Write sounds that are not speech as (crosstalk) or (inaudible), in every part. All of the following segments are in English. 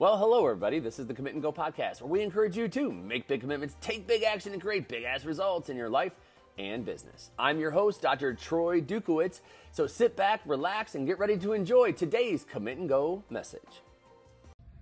Well, hello, everybody. This is the Commit and Go podcast, where we encourage you to make big commitments, take big action, and create big ass results in your life and business. I'm your host, Dr. Troy Dukowitz. So sit back, relax, and get ready to enjoy today's Commit and Go message.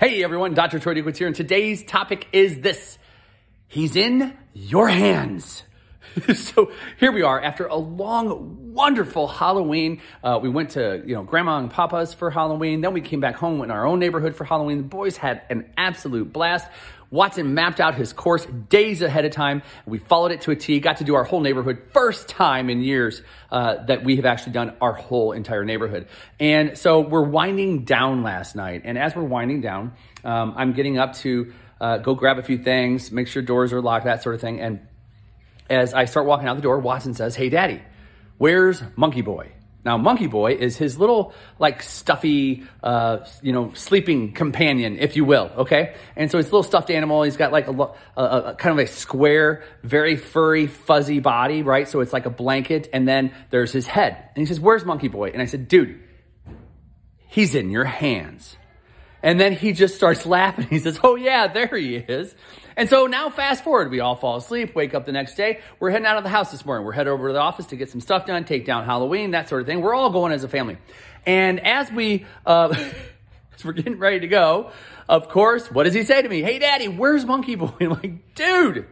Hey, everyone. Dr. Troy Dukowitz here, and today's topic is this He's in your hands. (laughs) so here we are after a long, wonderful Halloween. Uh, we went to you know Grandma and Papa's for Halloween. Then we came back home in our own neighborhood for Halloween. The boys had an absolute blast. Watson mapped out his course days ahead of time. We followed it to a T. Got to do our whole neighborhood first time in years uh, that we have actually done our whole entire neighborhood. And so we're winding down last night. And as we're winding down, um, I'm getting up to uh, go grab a few things, make sure doors are locked, that sort of thing. And as I start walking out the door, Watson says, Hey, daddy, where's Monkey Boy? Now, Monkey Boy is his little, like, stuffy, uh, you know, sleeping companion, if you will, okay? And so he's a little stuffed animal. He's got, like, a, a, a, kind of a square, very furry, fuzzy body, right? So it's like a blanket, and then there's his head. And he says, Where's Monkey Boy? And I said, Dude, he's in your hands. And then he just starts laughing. (laughs) He says, Oh, yeah, there he is. And so now, fast forward, we all fall asleep, wake up the next day. We're heading out of the house this morning. We're headed over to the office to get some stuff done, take down Halloween, that sort of thing. We're all going as a family. And as we, uh, (laughs) as we're getting ready to go, of course, what does he say to me? Hey, daddy, where's Monkey Boy? (laughs) I'm like, dude,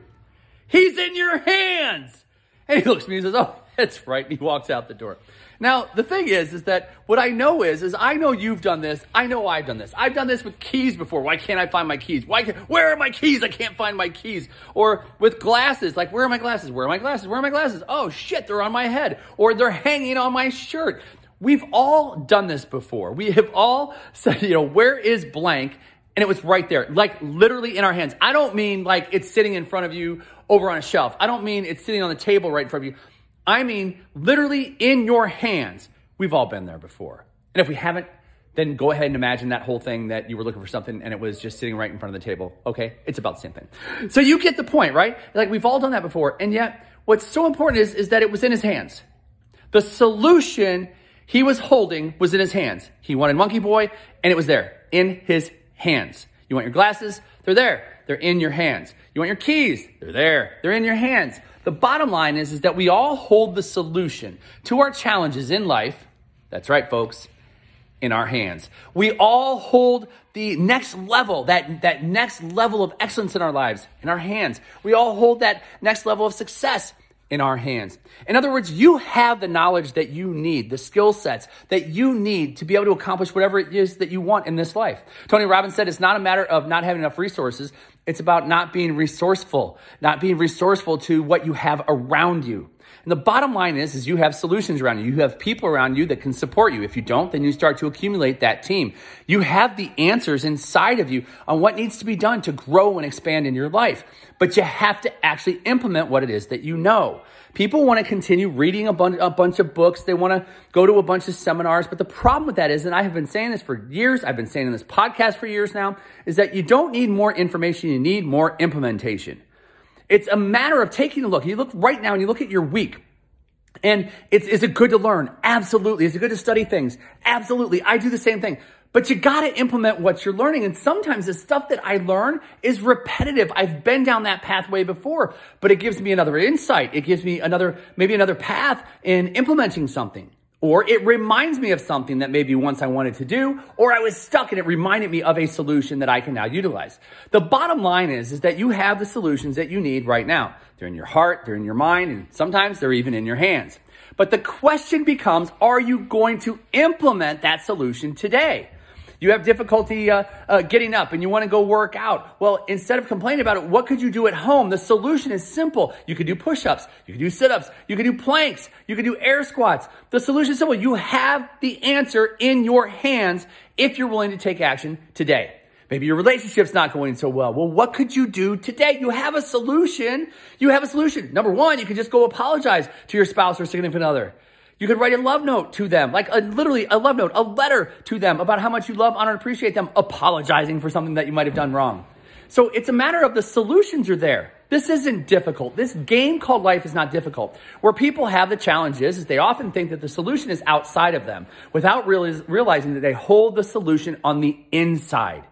he's in your hands. And he looks at me and says, oh, that's right. And he walks out the door. Now, the thing is, is that what I know is, is I know you've done this. I know I've done this. I've done this with keys before. Why can't I find my keys? Why, can, where are my keys? I can't find my keys. Or with glasses, like, where are my glasses? Where are my glasses? Where are my glasses? Oh shit, they're on my head. Or they're hanging on my shirt. We've all done this before. We have all said, you know, where is blank? And it was right there, like literally in our hands. I don't mean like it's sitting in front of you over on a shelf. I don't mean it's sitting on the table right in front of you. I mean, literally in your hands. We've all been there before. And if we haven't, then go ahead and imagine that whole thing that you were looking for something and it was just sitting right in front of the table. Okay, it's about the same thing. So you get the point, right? Like we've all done that before. And yet, what's so important is, is that it was in his hands. The solution he was holding was in his hands. He wanted Monkey Boy and it was there in his hands. You want your glasses? They're there. They're in your hands. You want your keys? They're there. They're in your hands. The bottom line is, is that we all hold the solution to our challenges in life. That's right, folks, in our hands. We all hold the next level, that, that next level of excellence in our lives in our hands. We all hold that next level of success in our hands. In other words, you have the knowledge that you need, the skill sets that you need to be able to accomplish whatever it is that you want in this life. Tony Robbins said it's not a matter of not having enough resources. It's about not being resourceful, not being resourceful to what you have around you. And the bottom line is, is you have solutions around you. You have people around you that can support you. If you don't, then you start to accumulate that team. You have the answers inside of you on what needs to be done to grow and expand in your life. But you have to actually implement what it is that you know. People want to continue reading a bunch, a bunch of books. They want to go to a bunch of seminars. But the problem with that is, and I have been saying this for years, I've been saying in this podcast for years now, is that you don't need more information. You need more implementation. It's a matter of taking a look. You look right now and you look at your week. And it's, is it good to learn? Absolutely. Is it good to study things? Absolutely. I do the same thing. But you got to implement what you're learning. And sometimes the stuff that I learn is repetitive. I've been down that pathway before, but it gives me another insight. It gives me another, maybe another path in implementing something. Or it reminds me of something that maybe once I wanted to do, or I was stuck and it reminded me of a solution that I can now utilize. The bottom line is, is that you have the solutions that you need right now. They're in your heart, they're in your mind, and sometimes they're even in your hands. But the question becomes, are you going to implement that solution today? You have difficulty uh, uh, getting up and you want to go work out. Well, instead of complaining about it, what could you do at home? The solution is simple. You could do push-ups. You could do sit-ups. You could do planks. You could do air squats. The solution is simple. You have the answer in your hands if you're willing to take action today. Maybe your relationship's not going so well. Well, what could you do today? You have a solution. You have a solution. Number one, you can just go apologize to your spouse or significant other. You could write a love note to them, like a, literally a love note, a letter to them about how much you love, honor, and appreciate them, apologizing for something that you might have done wrong. So it's a matter of the solutions are there. This isn't difficult. This game called life is not difficult. Where people have the challenges is they often think that the solution is outside of them without realizing that they hold the solution on the inside.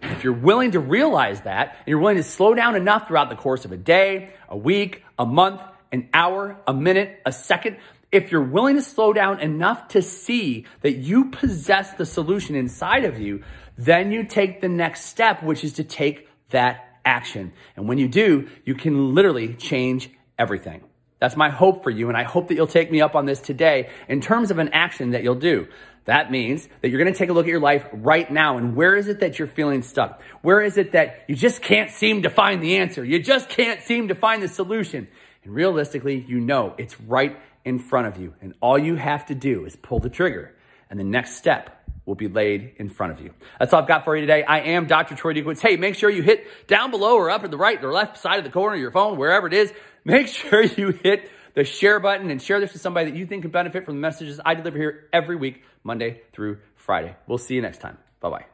If you're willing to realize that and you're willing to slow down enough throughout the course of a day, a week, a month, an hour, a minute, a second, if you're willing to slow down enough to see that you possess the solution inside of you, then you take the next step, which is to take that action. And when you do, you can literally change everything. That's my hope for you. And I hope that you'll take me up on this today in terms of an action that you'll do. That means that you're going to take a look at your life right now and where is it that you're feeling stuck? Where is it that you just can't seem to find the answer? You just can't seem to find the solution. And realistically, you know it's right in front of you. And all you have to do is pull the trigger and the next step will be laid in front of you. That's all I've got for you today. I am Dr. Troy Dukowitz. Hey, make sure you hit down below or up at the right or left side of the corner of your phone, wherever it is. Make (laughs) sure you hit the share button and share this with somebody that you think can benefit from the messages I deliver here every week, Monday through Friday. We'll see you next time. Bye bye.